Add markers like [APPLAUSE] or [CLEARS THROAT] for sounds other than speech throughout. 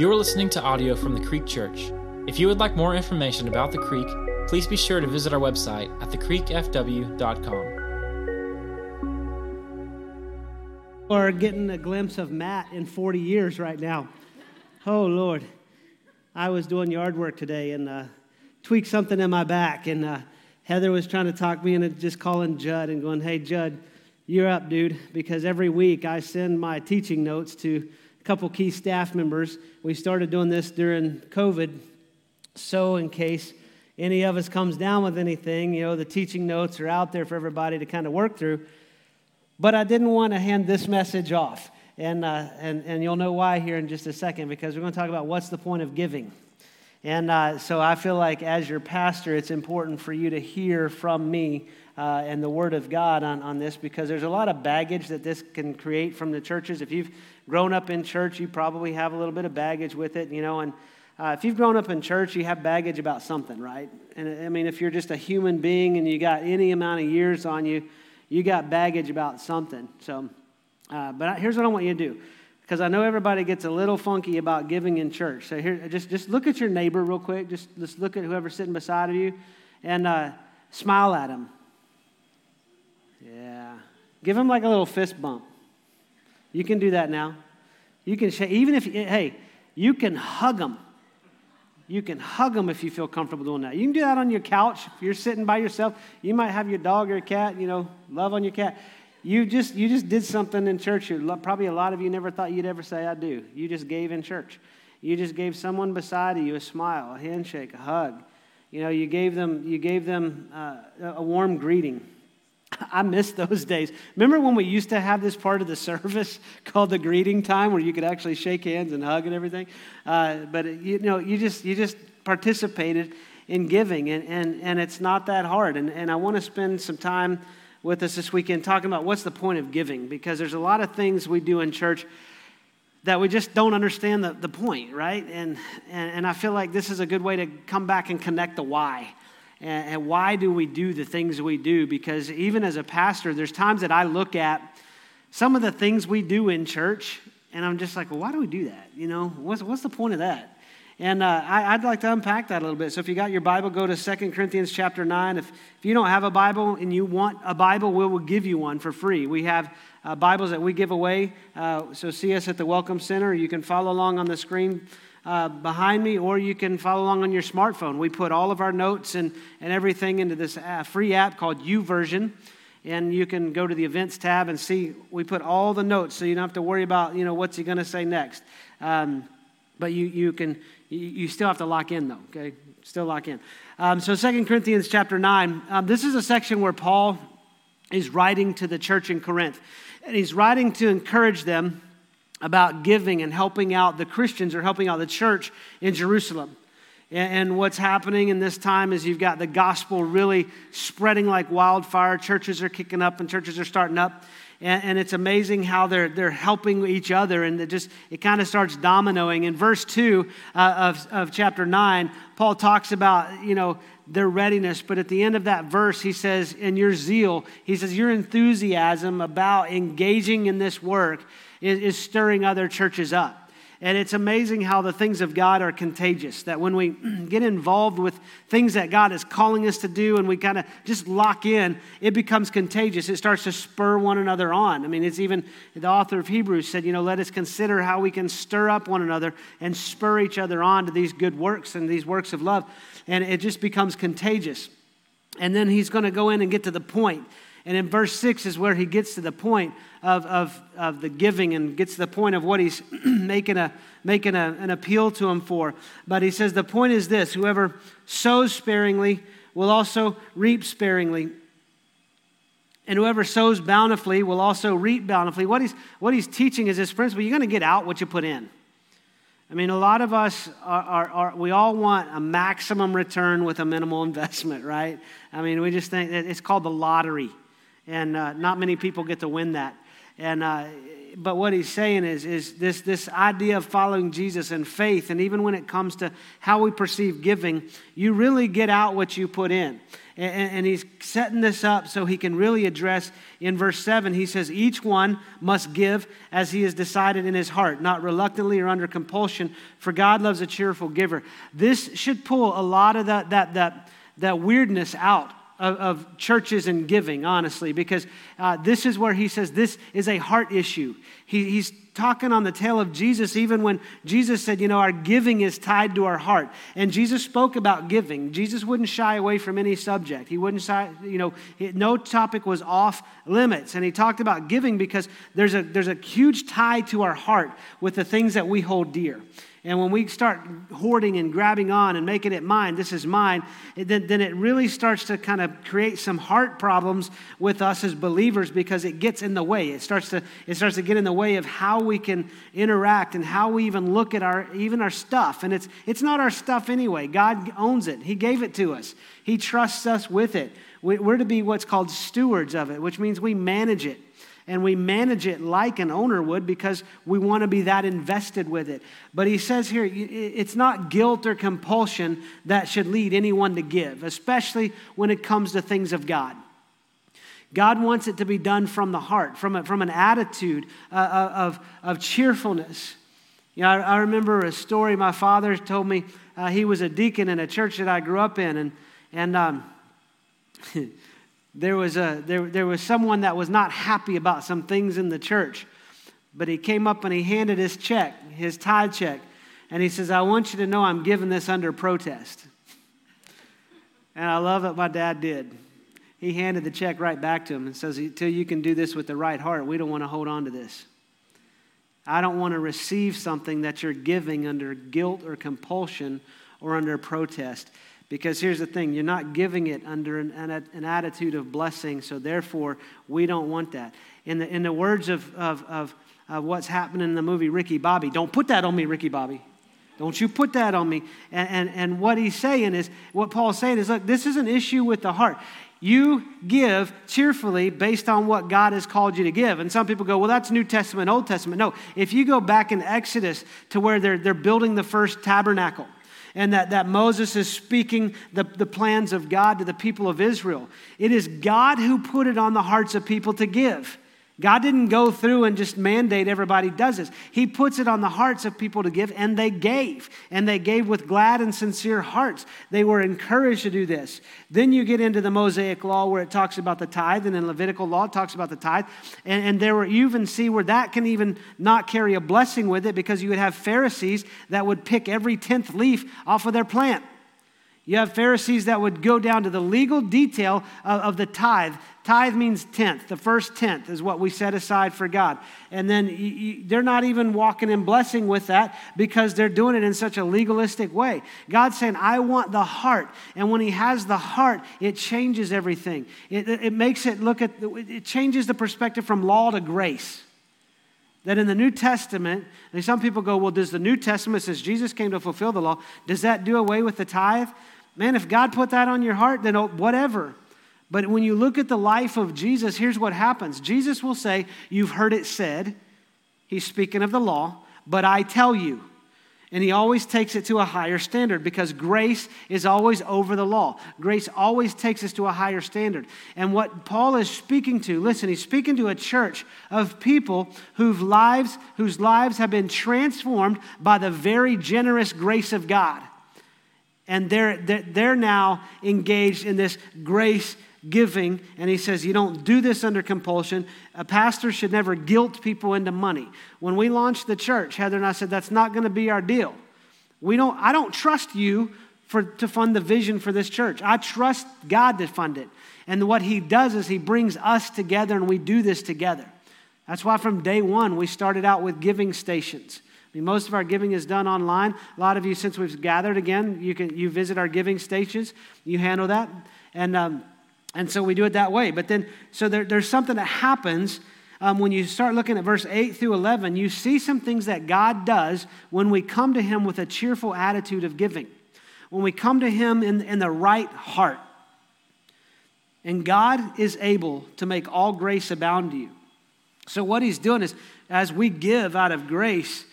You are listening to audio from the Creek Church. If you would like more information about the Creek, please be sure to visit our website at thecreekfw.com. We're getting a glimpse of Matt in 40 years right now. Oh, Lord. I was doing yard work today and uh, tweaked something in my back, and uh, Heather was trying to talk me into just calling Judd and going, Hey, Judd, you're up, dude, because every week I send my teaching notes to a couple key staff members. We started doing this during COVID, so in case any of us comes down with anything, you know, the teaching notes are out there for everybody to kind of work through. But I didn't want to hand this message off. And, uh, and, and you'll know why here in just a second, because we're going to talk about what's the point of giving. And uh, so I feel like as your pastor, it's important for you to hear from me uh, and the Word of God on, on this because there's a lot of baggage that this can create from the churches. If you've grown up in church, you probably have a little bit of baggage with it, you know. And uh, if you've grown up in church, you have baggage about something, right? And I mean, if you're just a human being and you got any amount of years on you, you got baggage about something. So, uh, but here's what I want you to do because I know everybody gets a little funky about giving in church. So here, just, just look at your neighbor real quick. Just, just look at whoever's sitting beside of you and uh, smile at him. Yeah. Give him like a little fist bump. You can do that now. You can shake, even if, hey, you can hug them. You can hug them if you feel comfortable doing that. You can do that on your couch. If you're sitting by yourself, you might have your dog or a cat, you know, love on your cat. You just, you just did something in church. Probably a lot of you never thought you'd ever say, I do. You just gave in church. You just gave someone beside you a smile, a handshake, a hug. You know, you gave them, you gave them uh, a warm greeting. [LAUGHS] I miss those days. Remember when we used to have this part of the service [LAUGHS] called the greeting time where you could actually shake hands and hug and everything? Uh, but, you know, you just, you just participated in giving, and, and, and it's not that hard. And, and I want to spend some time with us this weekend talking about what's the point of giving because there's a lot of things we do in church that we just don't understand the, the point, right? And, and, and I feel like this is a good way to come back and connect the why. And, why do we do the things we do? Because even as a pastor, there's times that I look at some of the things we do in church, and I'm just like, well, why do we do that? You know, what's, what's the point of that? And uh, I, would like to unpack that a little bit. So if you got your Bible, go to 2 Corinthians chapter 9. If, if you don't have a Bible and you want a Bible, we will give you one for free. We have uh, Bibles that we give away. Uh, so see us at the Welcome Center. You can follow along on the screen uh, behind me, or you can follow along on your smartphone. We put all of our notes and, and everything into this uh, free app called YouVersion. And you can go to the events tab and see we put all the notes so you don't have to worry about, you know, what's he going to say next. Um, but you, you can you, still have to lock in though okay still lock in um, so Second corinthians chapter 9 um, this is a section where paul is writing to the church in corinth and he's writing to encourage them about giving and helping out the Christians or helping out the church in Jerusalem. And what's happening in this time is you've got the gospel really spreading like wildfire. Churches are kicking up and churches are starting up. And, it's amazing how they're, they're helping each other. And it just, it kind of starts dominoing. In verse 2 uh, of, of chapter 9, Paul talks about, you know, their readiness. But at the end of that verse, he says, in your zeal, he says, your enthusiasm about engaging in this work is, is stirring other churches up. And it's amazing how the things of God are contagious. That when we [CLEARS THROAT] get involved with things that God is calling us to do and we kind of just lock in, it becomes contagious. It starts to spur one another on. I mean, it's even the author of Hebrews said, you know, let us consider how we can stir up one another and spur each other on to these good works and these works of love. And it just becomes contagious. And then he's going to go in and get to the point. And in verse 6 is where he gets to the point of, of, of the giving and gets to the point of what he's [CLEARS THROAT] making, a, making a, an appeal to him for. But he says the point is this whoever sows sparingly will also reap sparingly. And whoever sows bountifully will also reap bountifully. What he's, what he's teaching is this principle you're going to get out what you put in. I mean, a lot of us are, are, are, we all want a maximum return with a minimal [LAUGHS] investment, right? I mean, we just think it's called the lottery and uh, not many people get to win that. And uh, but what he's saying is, is this, this idea of following Jesus and faith, and even when it comes to how we perceive giving, you really get out what you put in. And, and he's setting this up so he can really address in verse 7. He says, Each one must give as he has decided in his heart, not reluctantly or under compulsion, for God loves a cheerful giver. This should pull a lot of that, that, that, that weirdness out of, of churches and giving, honestly, because uh, this is where he says this is a heart issue. He, he's talking on the tail of Jesus, even when Jesus said, you know, our giving is tied to our heart. And Jesus spoke about giving. Jesus wouldn't shy away from any subject. He wouldn't shy, you know, no topic was off limits. And he talked about giving because there's a, there's a huge tie to our heart with the things that we hold dear. And when we start hoarding and grabbing on and making it mine, this is mine, then, then it really starts to kind of create some heart problems with us as believers because it gets in the way. It starts to, it starts to get in the way of how we can interact and how we even look at our, even our stuff. And it's, it's not our stuff anyway. God owns it, He gave it to us, He trusts us with it. We're to be what's called stewards of it, which means we manage it and we manage it like an owner would because we want to be that invested with it. But he says here, it's not guilt or compulsion that should lead anyone to give, especially when it comes to things of God. God wants it to be done from the heart, from, a, from an attitude uh, uh of, of cheerfulness. You know, I, I, remember a story my father told me. Uh, he was a deacon in a church that I grew up in, and, and um, [LAUGHS] there was, a, there, there was someone that was not happy about some things in the church. But he came up and he handed his check, his tithe check, and he says, I want you to know I'm giving this under protest. And I love what my dad did. He handed the check right back to him and says, Until you can do this with the right heart, we don't want to hold on to this. I don't want to receive something that you're giving under guilt or compulsion or under protest. Because here's the thing you're not giving it under an, an, an, attitude of blessing, so therefore we don't want that. In the, in the words of, of, of, of what's happening in the movie Ricky Bobby, don't put that on me, Ricky Bobby. Don't you put that on me. And, and, and what he's saying is, what Paul's saying is, look, this is an issue with the heart. You give cheerfully based on what God has called you to give. And some people go, well, that's New Testament, Old Testament. No, if you go back in Exodus to where they're, they're building the first tabernacle, and that, that Moses is speaking the, the plans of God to the people of Israel. It is God who put it on the hearts of people to give. God didn't go through and just mandate everybody does this. He puts it on the hearts of people to give, and they gave. And they gave with glad and sincere hearts. They were encouraged to do this. Then you get into the Mosaic law where it talks about the tithe, and in Levitical law talks about the tithe. And, and there were, you even see where that can even not carry a blessing with it because you would have Pharisees that would pick every tenth leaf off of their plant. You have Pharisees that would go down to the legal detail of, of, the tithe. Tithe means tenth. The first tenth is what we set aside for God. And then you, you, they're not even walking in blessing with that because they're doing it in such a legalistic way. God's saying, I want the heart. And when He has the heart, it changes everything. It, it makes it look at, it changes the perspective from law to grace. That in the New Testament, some people go, well, does the New Testament, since Jesus came to fulfill the law, does that do away with the tithe? Man, if God put that on your heart, then oh, whatever. But when you look at the life of Jesus, here's what happens Jesus will say, You've heard it said, he's speaking of the law, but I tell you. And he always takes it to a higher standard because grace is always over the law. Grace always takes us to a higher standard. And what Paul is speaking to, listen, he's speaking to a church of people whose lives, whose lives have been transformed by the very generous grace of God. And they're, they're now engaged in this grace giving. And he says, You don't do this under compulsion. A pastor should never guilt people into money. When we launched the church, Heather and I said, That's not going to be our deal. We don't, I don't trust you for, to fund the vision for this church. I trust God to fund it. And what he does is he brings us together and we do this together. That's why from day one we started out with giving stations. I mean, most of our giving is done online. A lot of you, since we've gathered again, you can you visit our giving stations. You handle that, and um, and so we do it that way. But then, so there, there's something that happens um, when you start looking at verse 8 through 11. You see some things that God does when we come to Him with a cheerful attitude of giving, when we come to Him in, in the right heart. And God is able to make all grace abound to you. So, what He's doing is as we give out of grace,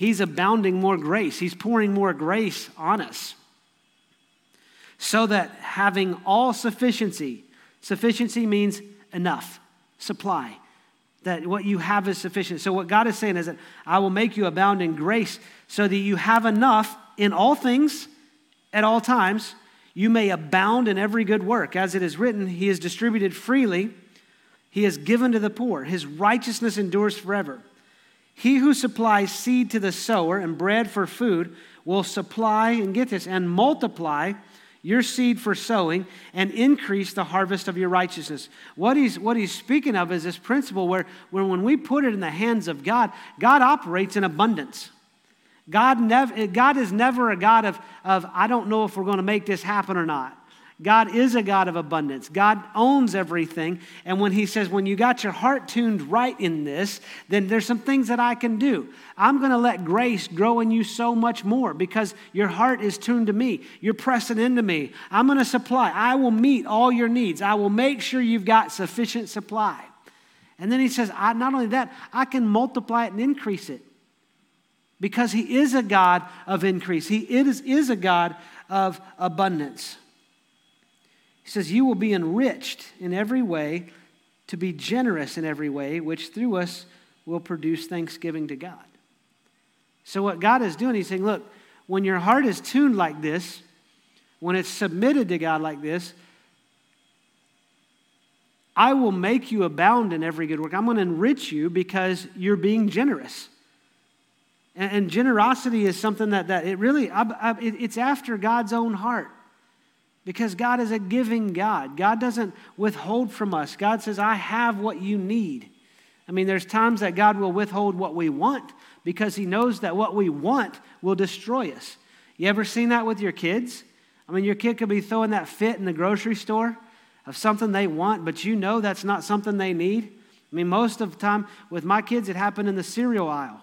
He's abounding more grace. He's pouring more grace on us. So that having all sufficiency, sufficiency means enough, supply, that what you have is sufficient. So, what God is saying is that I will make you abound in grace so that you have enough in all things at all times. You may abound in every good work. As it is written, He is distributed freely, He has given to the poor. His righteousness endures forever. He who supplies seed to the sower and bread for food will supply, and get this, and multiply your seed for sowing and increase the harvest of your righteousness. What he's, what he's speaking of is this principle where, where when we put it in the hands of God, God operates in abundance. God, nev- God is never a God of, of, I don't know if we're going to make this happen or not. God is a God of abundance. God owns everything. And when He says, when you got your heart tuned right in this, then there's some things that I can do. I'm going to let grace grow in you so much more because your heart is tuned to me. You're pressing into me. I'm going to supply. I will meet all your needs. I will make sure you've got sufficient supply. And then He says, I, not only that, I can multiply it and increase it because He is a God of increase, He is, is a God of abundance. He says, You will be enriched in every way to be generous in every way, which through us will produce thanksgiving to God. So, what God is doing, He's saying, Look, when your heart is tuned like this, when it's submitted to God like this, I will make you abound in every good work. I'm going to enrich you because you're being generous. And, and generosity is something that, that it really, I, I, it, it's after God's own heart. Because God is a giving God. God doesn't withhold from us. God says, I have what you need. I mean, there's times that God will withhold what we want because He knows that what we want will destroy us. You ever seen that with your kids? I mean, your kid could be throwing that fit in the grocery store of something they want, but you know that's not something they need. I mean, most of the time with my kids, it happened in the cereal aisle.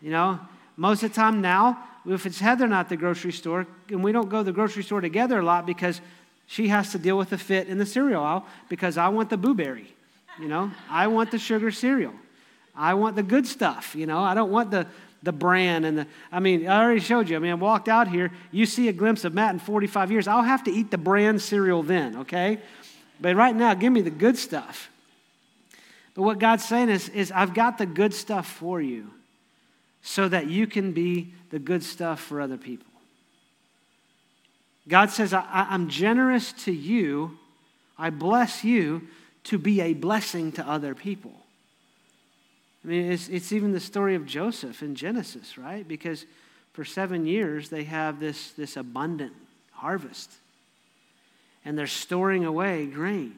You know, most of the time now, if it's Heather not the grocery store, and we don't go to the grocery store together a lot because she has to deal with the fit in the cereal aisle because I want the blueberry. You know, I want the sugar cereal. I want the good stuff. You know, I don't want the the brand and the I mean, I already showed you. I mean, I walked out here, you see a glimpse of Matt in 45 years. I'll have to eat the brand cereal then, okay? But right now, give me the good stuff. But what God's saying is, is I've got the good stuff for you so that you can be the good stuff for other people. God says, I, am generous to you, I bless you to be a blessing to other people. I mean, it's, it's even the story of Joseph in Genesis, right? Because for seven years they have this, this abundant harvest. And they're storing away grain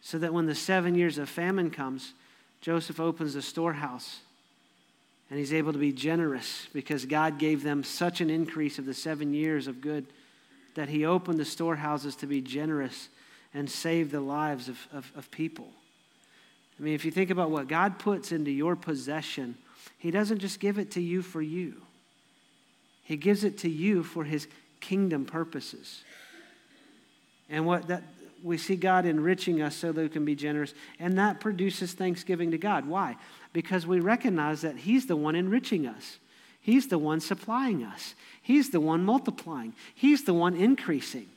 so that when the seven years of famine comes, Joseph opens the storehouse and he's able to be generous because God gave them such an increase of the seven years of good that he opened the storehouses to be generous and save the lives of, of, of people. I mean, if you think about what God puts into your possession, he doesn't just give it to you for you, he gives it to you for his kingdom purposes. And what that we see God enriching us so that we can be generous, and that produces thanksgiving to God. Why? because we recognize that He's the one enriching us. He's the one supplying us. He's the one multiplying. He's the one increasing.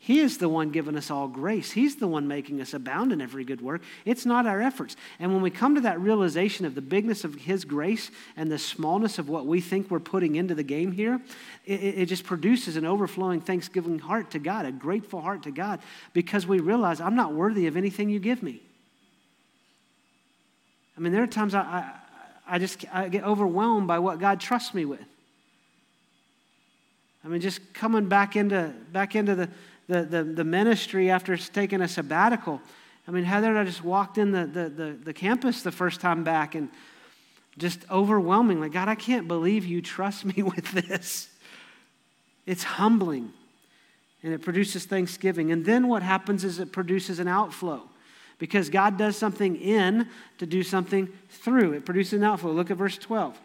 He is the one giving us all grace. He's the one making us abound in every good work. It's not our efforts. And when we come to that realization of the bigness of His grace and the smallness of what we think we're putting into the game here, it, it just produces an overflowing thanksgiving heart to God, a grateful heart to God, because we realize I'm not worthy of anything you give me. I mean, there are times I, I, I just I get overwhelmed by what God trusts me with. I mean, just coming back into, back into the, the, the, the ministry after taking a sabbatical. I mean, Heather and I just walked in the, the, the, the campus the first time back and just overwhelming. Like, God, I can't believe you trust me [LAUGHS] with this. It's humbling and it produces thanksgiving. And then what happens is it produces an outflow because God does something in to do something through. It produces an outflow. Look at verse 12.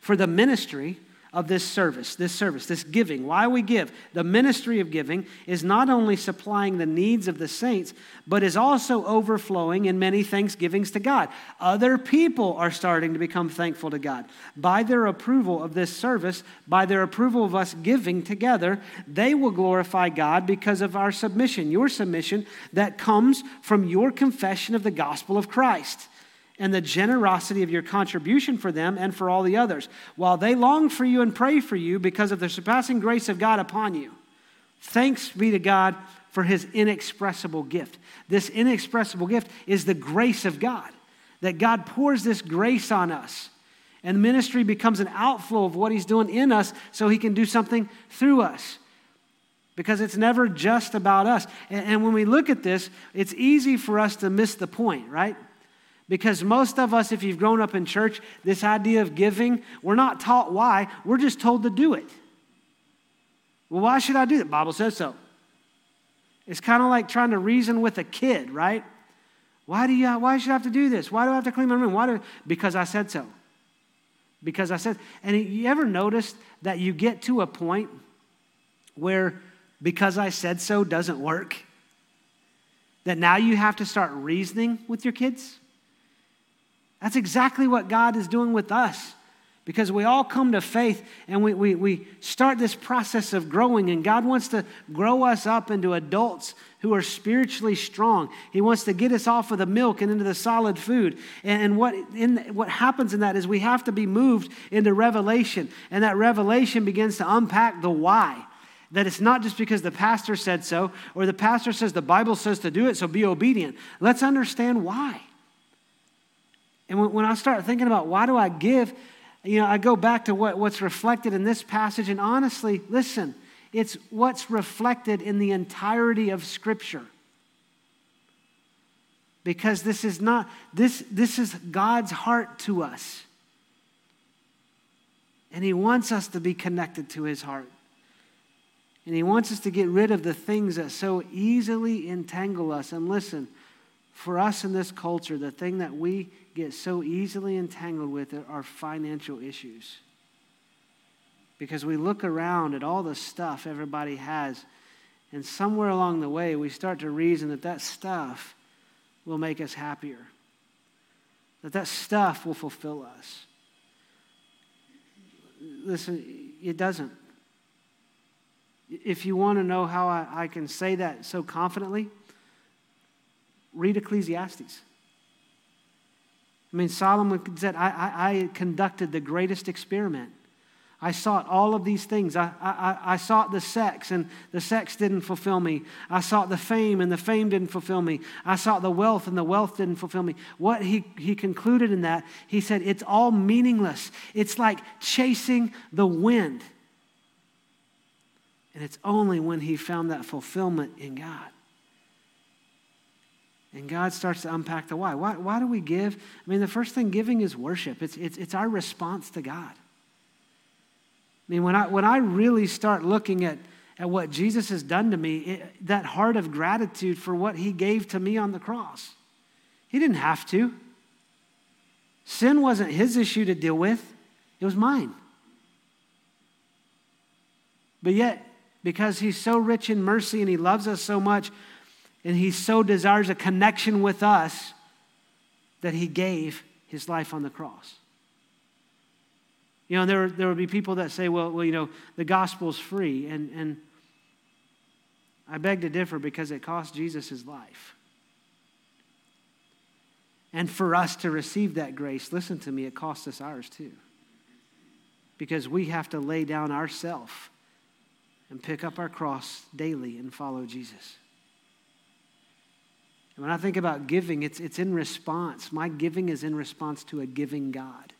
For the ministry of this service, this service, this giving, why we give, the ministry of giving is not only supplying the needs of the saints, but is also overflowing in many thanksgivings to God. Other people are starting to become thankful to God. By their approval of this service, by their approval of us giving together, they will glorify God because of our submission, your submission that comes from your confession of the gospel of Christ and the generosity of your contribution for them and for all the others, while they long for you and pray for you because of the surpassing grace of God upon you. Thanks be to God for his inexpressible gift. This inexpressible gift is the grace of God, that God pours this grace on us. And the ministry becomes an outflow of what he's doing in us so he can do something through us. Because it's never just about us. And, when we look at this, it's easy for us to miss the point, right? Because most of us, if you've grown up in church, this idea of giving, we're not taught why, we're just told to do it. Well, why should I do that? Bible says so. It's kind of like trying to reason with a kid, right? Why do you why should I have to do this? Why do I have to clean my room? Why do because I said so. Because I said and you ever noticed that you get to a point where because I said so doesn't work? That now you have to start reasoning with your kids? That's exactly what God is doing with us. Because we all come to faith and we, we, we start this process of growing, and God wants to grow us up into adults who are spiritually strong. He wants to get us off of the milk and into the solid food. And, and what, in, what happens in that is we have to be moved into revelation, and that revelation begins to unpack the why. That it's not just because the pastor said so, or the pastor says the Bible says to do it, so be obedient. Let's understand why. And when, I start thinking about why do I give, you know, I go back to what, what's reflected in this passage. And honestly, listen, it's what's reflected in the entirety of Scripture. Because this is not, this, this is God's heart to us. And He wants us to be connected to His heart. And He wants us to get rid of the things that so easily entangle us. And listen, for us in this culture, the thing that we get so easily entangled with are financial issues. Because we look around at all the stuff everybody has, and somewhere along the way, we start to reason that that stuff will make us happier, that that stuff will fulfill us. Listen, it doesn't. If you want to know how I, I can say that so confidently, read Ecclesiastes. I mean, Solomon said, I, I, I conducted the greatest experiment. I sought all of these things. I, I, I sought the sex, and the sex didn't fulfill me. I sought the fame, and the fame didn't fulfill me. I sought the wealth, and the wealth didn't fulfill me. What he, he concluded in that, he said, it's all meaningless. It's like chasing the wind. And it's only when he found that fulfillment in God and God starts to unpack the why. why. Why do we give? I mean, the first thing giving is worship, it's, it's, it's our response to God. I mean, when I, when I really start looking at, at what Jesus has done to me, it, that heart of gratitude for what he gave to me on the cross, he didn't have to. Sin wasn't his issue to deal with, it was mine. But yet, because he's so rich in mercy and he loves us so much, and he so desires a connection with us that he gave his life on the cross. You know, there, there will be people that say, well, well, you know, the gospel's free. And, and I beg to differ because it cost Jesus his life. And for us to receive that grace, listen to me, it costs us ours too. Because we have to lay down ourself and pick up our cross daily and follow Jesus. When I think about giving, it's, it's in response. My giving is in response to a giving God.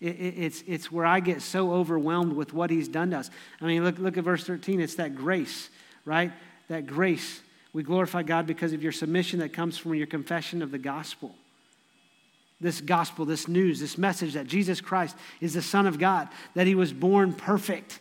It, it, it's, it's where I get so overwhelmed with what he's done to us. I mean, look, look at verse 13. It's that grace, right? That grace. We glorify God because of your submission that comes from your confession of the gospel. This gospel, this news, this message that Jesus Christ is the Son of God, that he was born perfect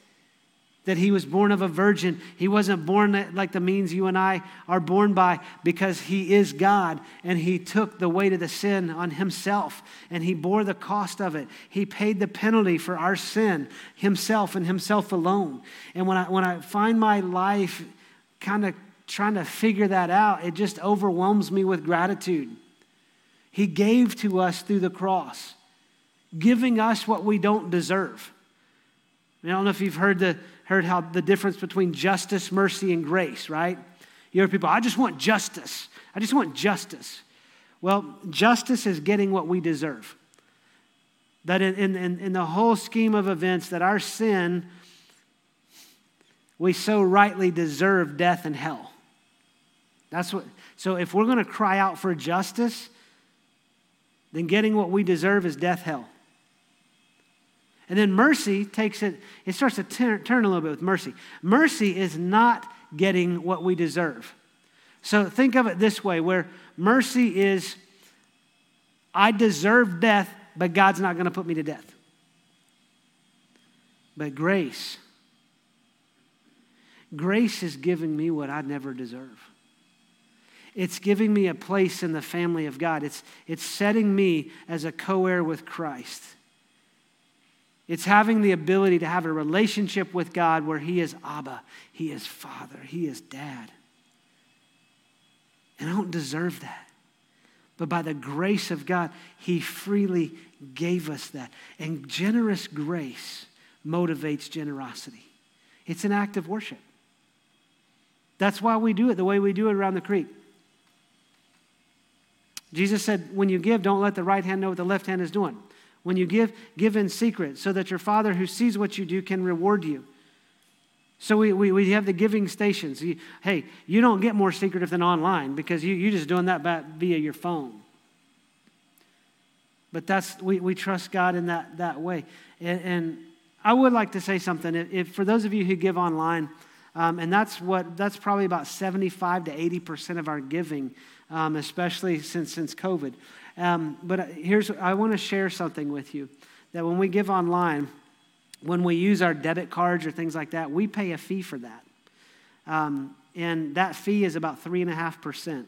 that he was born of a virgin. He wasn't born like the means you and I are born by because he is God and he took the weight of the sin on himself and he bore the cost of it. He paid the penalty for our sin himself and himself alone. And when I, when I find my life kind of trying to figure that out, it just overwhelms me with gratitude. He gave to us through the cross, giving us what we don't deserve. I don't know if you've heard, the, heard how the difference between justice, mercy, and grace, right? You hear people, I just want justice. I just want justice. Well, justice is getting what we deserve. That in, in, in the whole scheme of events, that our sin, we so rightly deserve death and hell. That's what, so if we're going to cry out for justice, then getting what we deserve is death, hell. And then mercy takes it, it starts to turn, turn a little bit with mercy. Mercy is not getting what we deserve. So think of it this way where mercy is, I deserve death, but God's not going to put me to death. But grace, grace is giving me what I never deserve. It's giving me a place in the family of God. It's, it's setting me as a co heir with Christ. It's having the ability to have a relationship with God where He is Abba, He is Father, He is Dad. And I don't deserve that. But by the grace of God, He freely gave us that. And generous grace motivates generosity. It's an act of worship. That's why we do it the way we do it around the creek. Jesus said, when you give, don't let the right hand know what the left hand is doing. When you give, give in secret so that your Father who sees what you do can reward you. So we, we, we have the giving stations. You, hey, you don't get more secretive than online because you, you're just doing that via your phone. But that's, we, we trust God in that, that way. And, and I would like to say something. If, if for those of you who give online, um, and that's what that's probably about 75 to 80 percent of our giving, um, especially since since COVID. Um, but here's, I want to share something with you that when we give online, when we use our debit cards or things like that, we pay a fee for that. Um, and that fee is about 3.5%.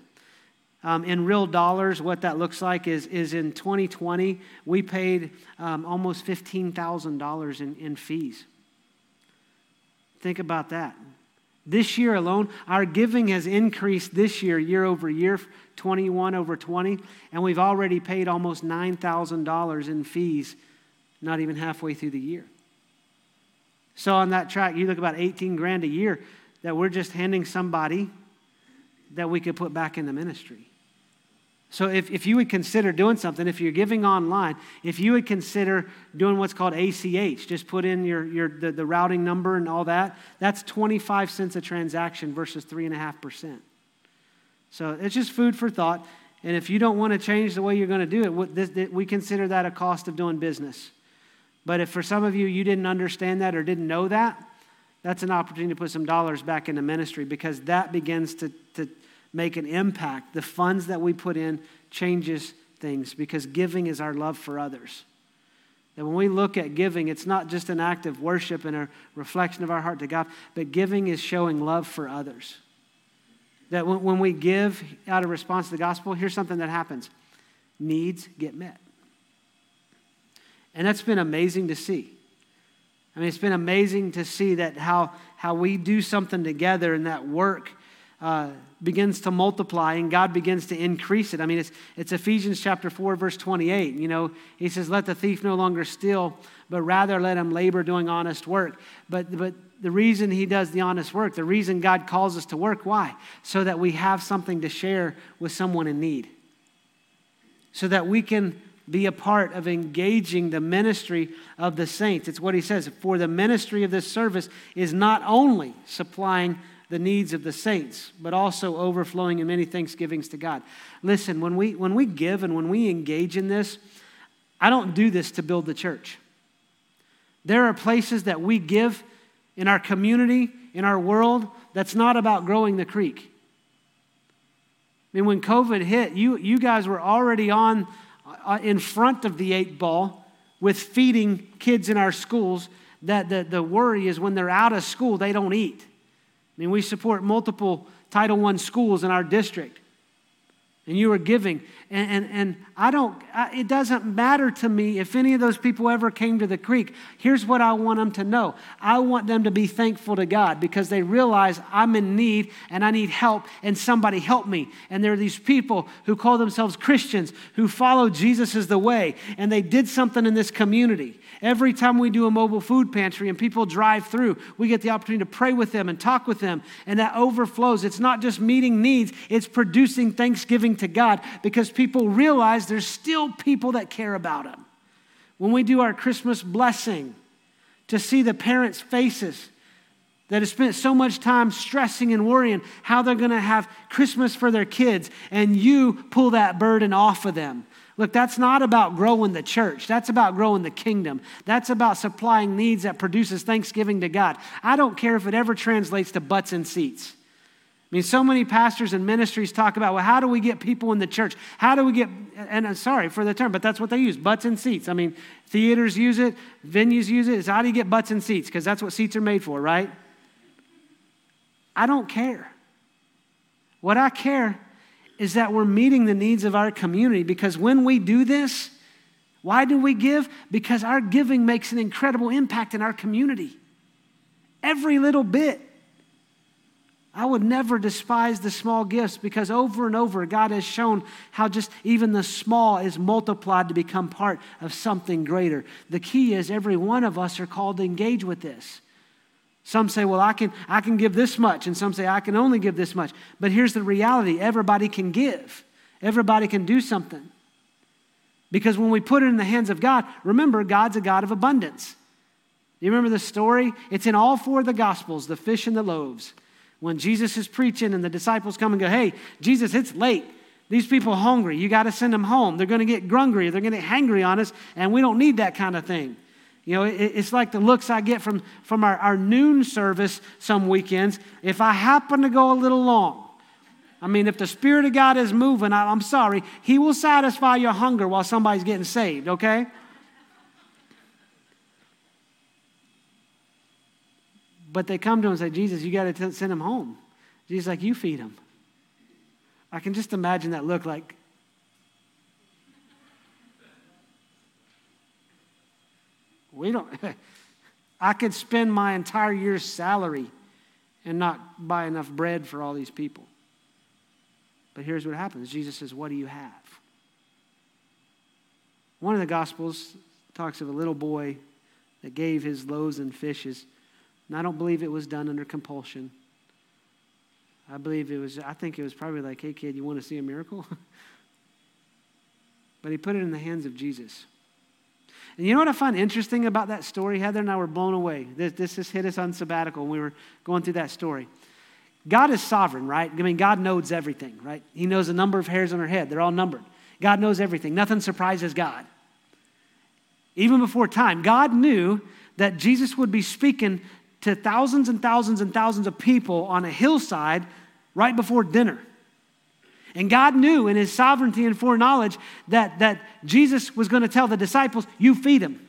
Um, in real dollars, what that looks like is, is in 2020, we paid um, almost $15,000 in, in fees. Think about that. This year alone, our giving has increased this year, year over year, 21 over 20, and we've already paid almost $9,000 in fees, not even halfway through the year. So on that track, you look about 18 grand a year that we're just handing somebody that we could put back in the ministry. So if, if you would consider doing something, if you're giving online, if you would consider doing what's called ACH, just put in your, your the, the routing number and all that, that's 25 cents a transaction versus 3.5%. So it's just food for thought. And if you don't want to change the way you're going to do it, we consider that a cost of doing business. But if for some of you, you didn't understand that or didn't know that, that's an opportunity to put some dollars back into ministry because that begins to, to make an impact. The funds that we put in changes things because giving is our love for others. That when we look at giving, it's not just an act of worship and a reflection of our heart to God, but giving is showing love for others. That when, when we give out of response to the gospel, here's something that happens needs get met. And that's been amazing to see. I mean, it's been amazing to see that how, how we do something together and that work uh, begins to multiply and God begins to increase it. I mean, it's, it's Ephesians chapter 4, verse 28. You know, he says, Let the thief no longer steal, but rather let him labor doing honest work. But, but the reason he does the honest work, the reason God calls us to work, why? So that we have something to share with someone in need. So that we can be a part of engaging the ministry of the saints. It's what he says for the ministry of this service is not only supplying the needs of the saints, but also overflowing in many thanksgivings to God. Listen, when we, when we give and when we engage in this, I don't do this to build the church. There are places that we give in our community, in our world, that's not about growing the creek. I mean, when COVID hit, you, you guys were already on uh, in front of the eight ball with feeding kids in our schools that the, the worry is when they're out of school, they don't eat. I mean, we support multiple Title I schools in our district and you are giving. And, and, and I don't, I, it doesn't matter to me if any of those people ever came to the creek. Here's what I want them to know I want them to be thankful to God because they realize I'm in need and I need help, and somebody help me. And there are these people who call themselves Christians who follow Jesus as the way, and they did something in this community. Every time we do a mobile food pantry and people drive through, we get the opportunity to pray with them and talk with them, and that overflows. It's not just meeting needs, it's producing thanksgiving to God because people realize there's still people that care about them. When we do our Christmas blessing, to see the parents' faces that have spent so much time stressing and worrying how they're going to have Christmas for their kids, and you pull that burden off of them. Look, that's not about growing the church. That's about growing the kingdom. That's about supplying needs that produces thanksgiving to God. I don't care if it ever translates to butts and seats. I mean, so many pastors and ministries talk about, well, how do we get people in the church? How do we get, and I'm sorry for the term, but that's what they use butts and seats. I mean, theaters use it, venues use it. It's how do you get butts and seats? Because that's what seats are made for, right? I don't care. What I care is that we're meeting the needs of our community because when we do this, why do we give? Because our giving makes an incredible impact in our community. Every little bit. I would never despise the small gifts because over and over God has shown how just even the small is multiplied to become part of something greater. The key is every one of us are called to engage with this. Some say, well, I can, I can give this much, and some say, I can only give this much. But here's the reality everybody can give, everybody can do something. Because when we put it in the hands of God, remember, God's a God of abundance. You remember the story? It's in all four of the Gospels the fish and the loaves. When Jesus is preaching and the disciples come and go, hey, Jesus, it's late. These people hungry. You got to send them home. They're going to get grungry. They're going to get hangry on us, and we don't need that kind of thing. You know, it's like the looks I get from, from our, our noon service some weekends. If I happen to go a little long, I mean, if the Spirit of God is moving, I, I'm sorry, He will satisfy your hunger while somebody's getting saved, okay? But they come to him and say, Jesus, you got to send him home. Jesus like, you feed him. I can just imagine that look like, We don't, [LAUGHS] I could spend my entire year's salary and not buy enough bread for all these people. But here's what happens Jesus says, What do you have? One of the Gospels talks of a little boy that gave his loaves and fishes. And I don't believe it was done under compulsion. I believe it was, I think it was probably like, hey, kid, you want to see a miracle? [LAUGHS] but he put it in the hands of Jesus. And you know what I find interesting about that story? Heather and I were blown away. This, this just hit us on sabbatical when we were going through that story. God is sovereign, right? I mean, God knows everything, right? He knows the number of hairs on our head, they're all numbered. God knows everything. Nothing surprises God. Even before time, God knew that Jesus would be speaking to thousands and thousands and thousands of people on a hillside right before dinner. And God knew in his sovereignty and foreknowledge that, that Jesus was going to tell the disciples, You feed him.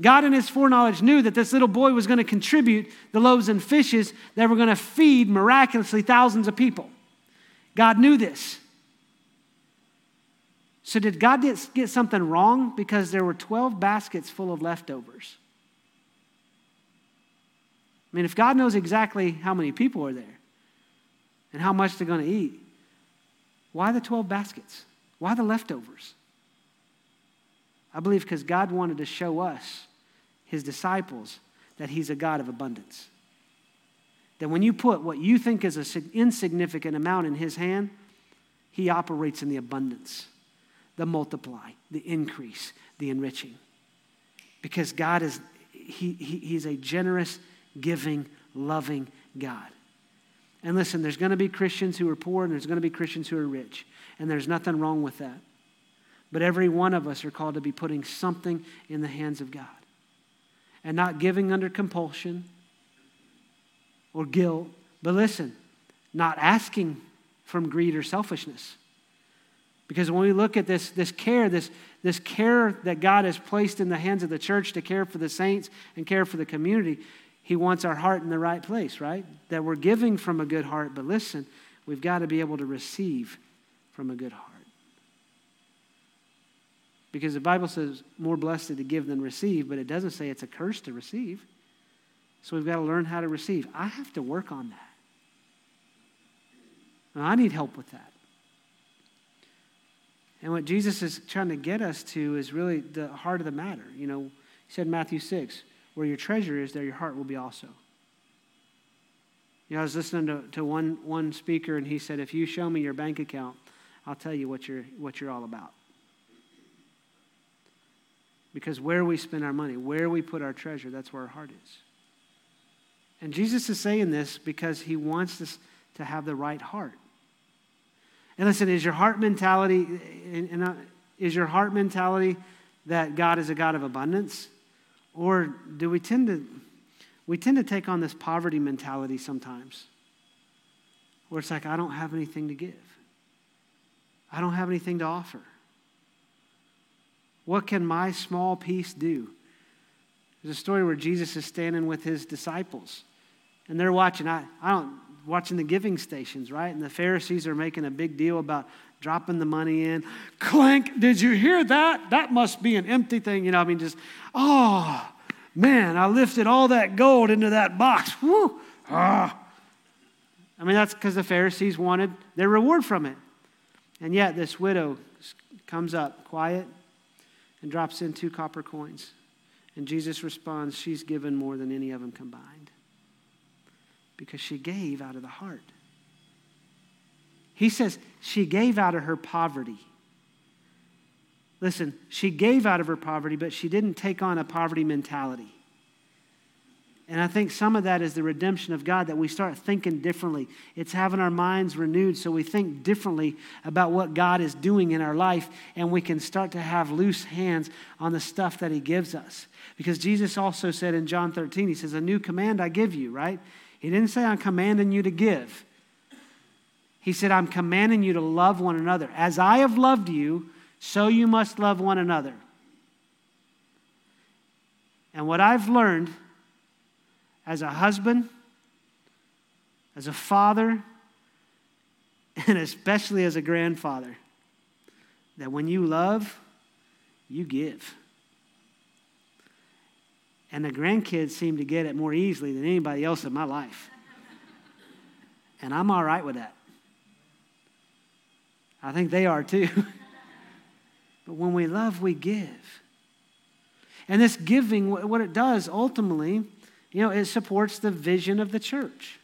God, in his foreknowledge, knew that this little boy was going to contribute the loaves and fishes that were going to feed miraculously thousands of people. God knew this. So, did God get something wrong because there were 12 baskets full of leftovers? I mean, if God knows exactly how many people are there and how much they're going to eat, why the 12 baskets? Why the leftovers? I believe because God wanted to show us, his disciples, that he's a God of abundance. That when you put what you think is an insignificant amount in his hand, he operates in the abundance, the multiply, the increase, the enriching. Because God is, he, he, he's a generous, giving, loving God. And listen, there's going to be Christians who are poor and there's going to be Christians who are rich. And there's nothing wrong with that. But every one of us are called to be putting something in the hands of God and not giving under compulsion or guilt. But listen, not asking from greed or selfishness. Because when we look at this, this care, this, this care that God has placed in the hands of the church to care for the saints and care for the community, He wants our heart in the right place, right? That we're giving from a good heart, but listen, we've got to be able to receive from a good heart. Because the Bible says more blessed to give than receive, but it doesn't say it's a curse to receive. So we've got to learn how to receive. I have to work on that. And I need help with that. And what Jesus is trying to get us to is really the heart of the matter. You know, he said in Matthew 6, where your treasure is, there your heart will be also. You know, I was listening to, to one, one speaker, and he said, if you show me your bank account, I'll tell you what you're, what you're all about. Because where we spend our money, where we put our treasure, that's where our heart is. And Jesus is saying this because he wants us to have the right heart. And listen, is your heart mentality, uh, is your heart mentality that God is a God of abundance? Or do we tend to, we tend to take on this poverty mentality sometimes? Where it's like, I don't have anything to give. I don't have anything to offer. What can my small piece do? There's a story where Jesus is standing with his disciples, and they're watching. I, I don't watching the giving stations, right? And the Pharisees are making a big deal about dropping the money in. Clank, did you hear that? That must be an empty thing. You know, I mean, just, oh, man, I lifted all that gold into that box. Woo! Ah. I mean, that's because the Pharisees wanted their reward from it. And yet, this widow comes up quiet and drops in two copper coins. And Jesus responds, She's given more than any of them combined because she gave out of the heart. He says she gave out of her poverty. Listen, she gave out of her poverty, but she didn't take on a poverty mentality. And I think some of that is the redemption of God that we start thinking differently. It's having our minds renewed so we think differently about what God is doing in our life and we can start to have loose hands on the stuff that He gives us. Because Jesus also said in John 13, He says, A new command I give you, right? He didn't say, I'm commanding you to give. He said, I'm commanding you to love one another. As I have loved you, so you must love one another. And what I've learned as a husband, as a father, [LAUGHS] and especially as a grandfather, that when you love, you give. And the grandkids seem to get it more easily than anybody else in my life. And I'm all right with that. I think they are too. [LAUGHS] but when we love, we give. And this giving, what it does ultimately, you know, it supports the vision of the church.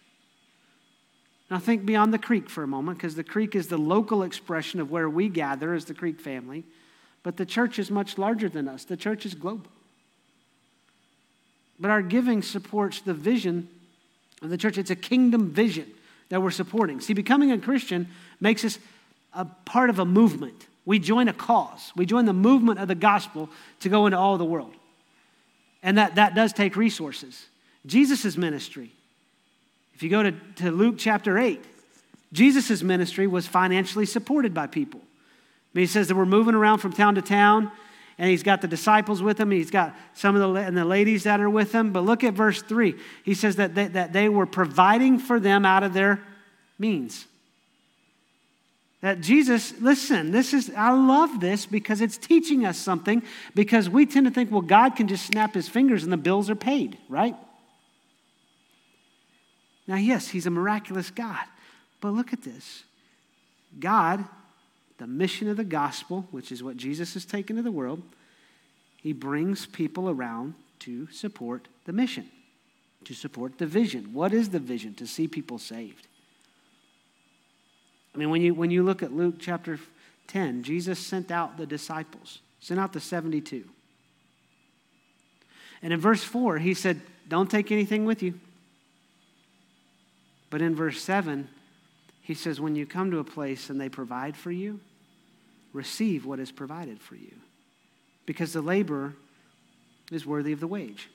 Now, think beyond the creek for a moment, because the creek is the local expression of where we gather as the creek family. But the church is much larger than us, the church is global. But our giving supports the vision of the church. It's a kingdom vision that we're supporting. See, becoming a Christian makes us a part of a movement. We join a cause. We join the movement of the gospel to go into all the world. And that, that does take resources. Jesus' ministry, if you go to, to Luke chapter 8, Jesus' ministry was financially supported by people. I mean, he says that we're moving around from town to town and he's got the disciples with him. He's got some of the, and the ladies that are with him. But look at verse 3. He says that they, that they were providing for them out of their means. That Jesus, listen, this is, I love this because it's teaching us something because we tend to think, well, God can just snap his fingers and the bills are paid, right? Now, yes, he's a miraculous God. But look at this God the mission of the gospel, which is what Jesus has taken to the world, he brings people around to support the mission, to support the vision. What is the vision? To see people saved. I mean, when you, when you look at Luke chapter 10, Jesus sent out the disciples, sent out the 72. And in verse 4, he said, Don't take anything with you. But in verse 7, he says, when you come to a place and they provide for you, receive what is provided for you. Because the labor is worthy of the wage.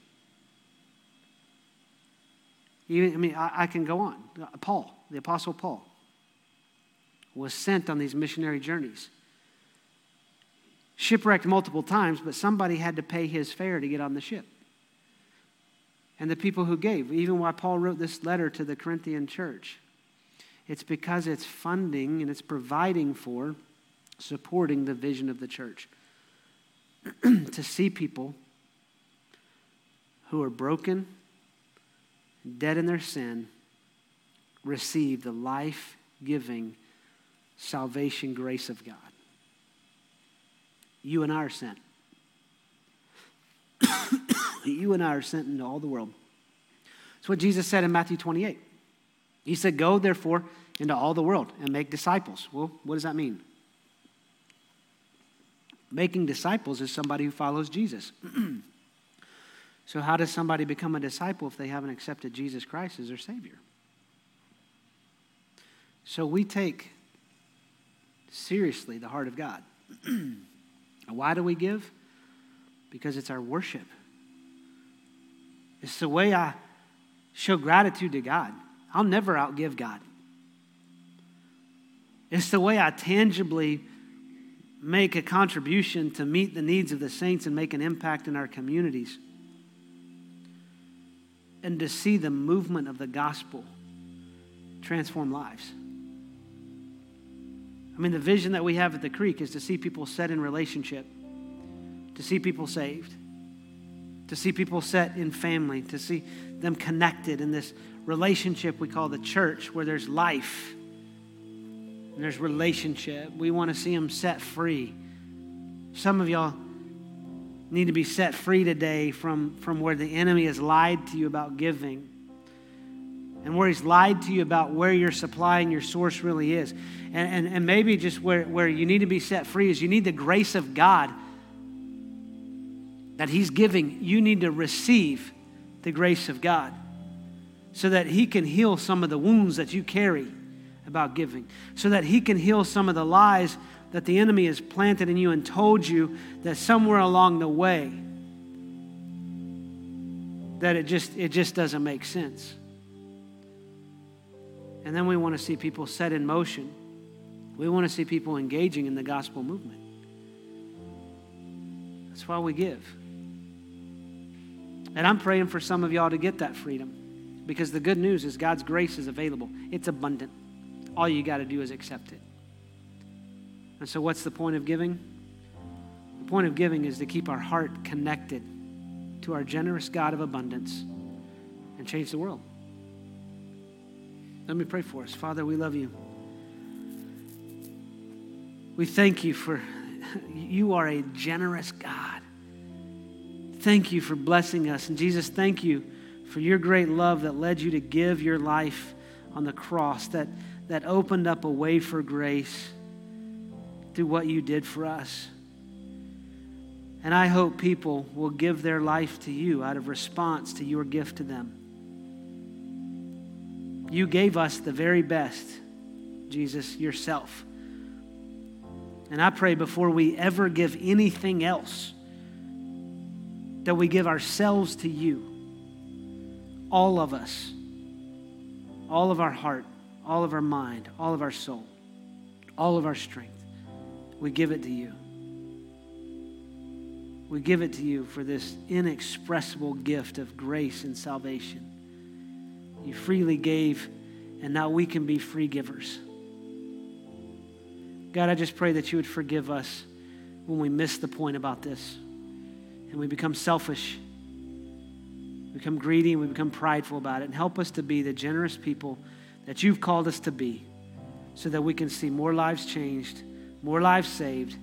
Even, I mean, I, I can go on. Paul, the Apostle Paul, was sent on these missionary journeys. shipwrecked multiple times, but somebody had to pay his fare to get on the ship. And the people who gave, even why Paul wrote this letter to the Corinthian church, it's because it's funding and it's providing for supporting the vision of the church. [CLEARS THROAT] to see people who are broken, dead in their sin, receive the life giving salvation grace of God. You and I are sent. [COUGHS] you and I are sent into all the world. That's what Jesus said in Matthew 28. He said, Go, therefore, into all the world and make disciples. Well, what does that mean? Making disciples is somebody who follows Jesus. [CLEARS THROAT] so, how does somebody become a disciple if they haven't accepted Jesus Christ as their Savior? So, we take seriously the heart of God. [CLEARS THROAT] Why do we give? Because it's our worship. It's the way I show gratitude to God. I'll never outgive God. It's the way I tangibly make a contribution to meet the needs of the saints and make an impact in our communities. And to see the movement of the gospel transform lives. I mean, the vision that we have at the creek is to see people set in relationship, to see people saved, to see people set in family, to see them connected in this relationship we call the church, where there's life and there's relationship. We want to see them set free. Some of y'all need to be set free today from, from where the enemy has lied to you about giving and where he's lied to you about where your supply and your source really is. And, and, and maybe just where, where you need to be set free is you need the grace of God that he's giving. You need to receive the grace of God so that he can heal some of the wounds that you carry about giving, so that he can heal some of the lies that the enemy has planted in you and told you that somewhere along the way that it just it just doesn't make sense. And then we want to see people set in motion. We want to see people engaging in the gospel movement. That's why we give. And I'm praying for some of y'all to get that freedom because the good news is God's grace is available, it's abundant. All you got to do is accept it. And so, what's the point of giving? The point of giving is to keep our heart connected to our generous God of abundance and change the world. Let me pray for us. Father, we love you. We thank you for [LAUGHS] you are a generous God. Thank you for blessing us. And Jesus, thank you for your great love that led you to give your life on the cross, that, that opened up a way for grace through what you did for us. And I hope people will give their life to you out of response to your gift to them. You gave us the very best, Jesus, yourself. And I pray before we ever give anything else, that we give ourselves to you. All of us, all of our heart, all of our mind, all of our soul, all of our strength. We give it to you. We give it to you for this inexpressible gift of grace and salvation. You freely gave, and now we can be free givers. God, I just pray that you would forgive us when we miss the point about this and we become selfish, we become greedy, and we become prideful about it. And help us to be the generous people that you've called us to be so that we can see more lives changed, more lives saved,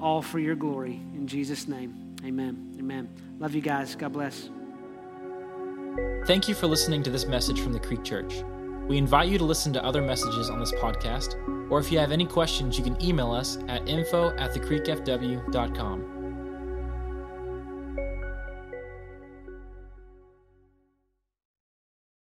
all for your glory. In Jesus' name, amen. Amen. Love you guys. God bless. Thank you for listening to this message from the Creek Church. We invite you to listen to other messages on this podcast, or if you have any questions, you can email us at info at thecreekfw.com.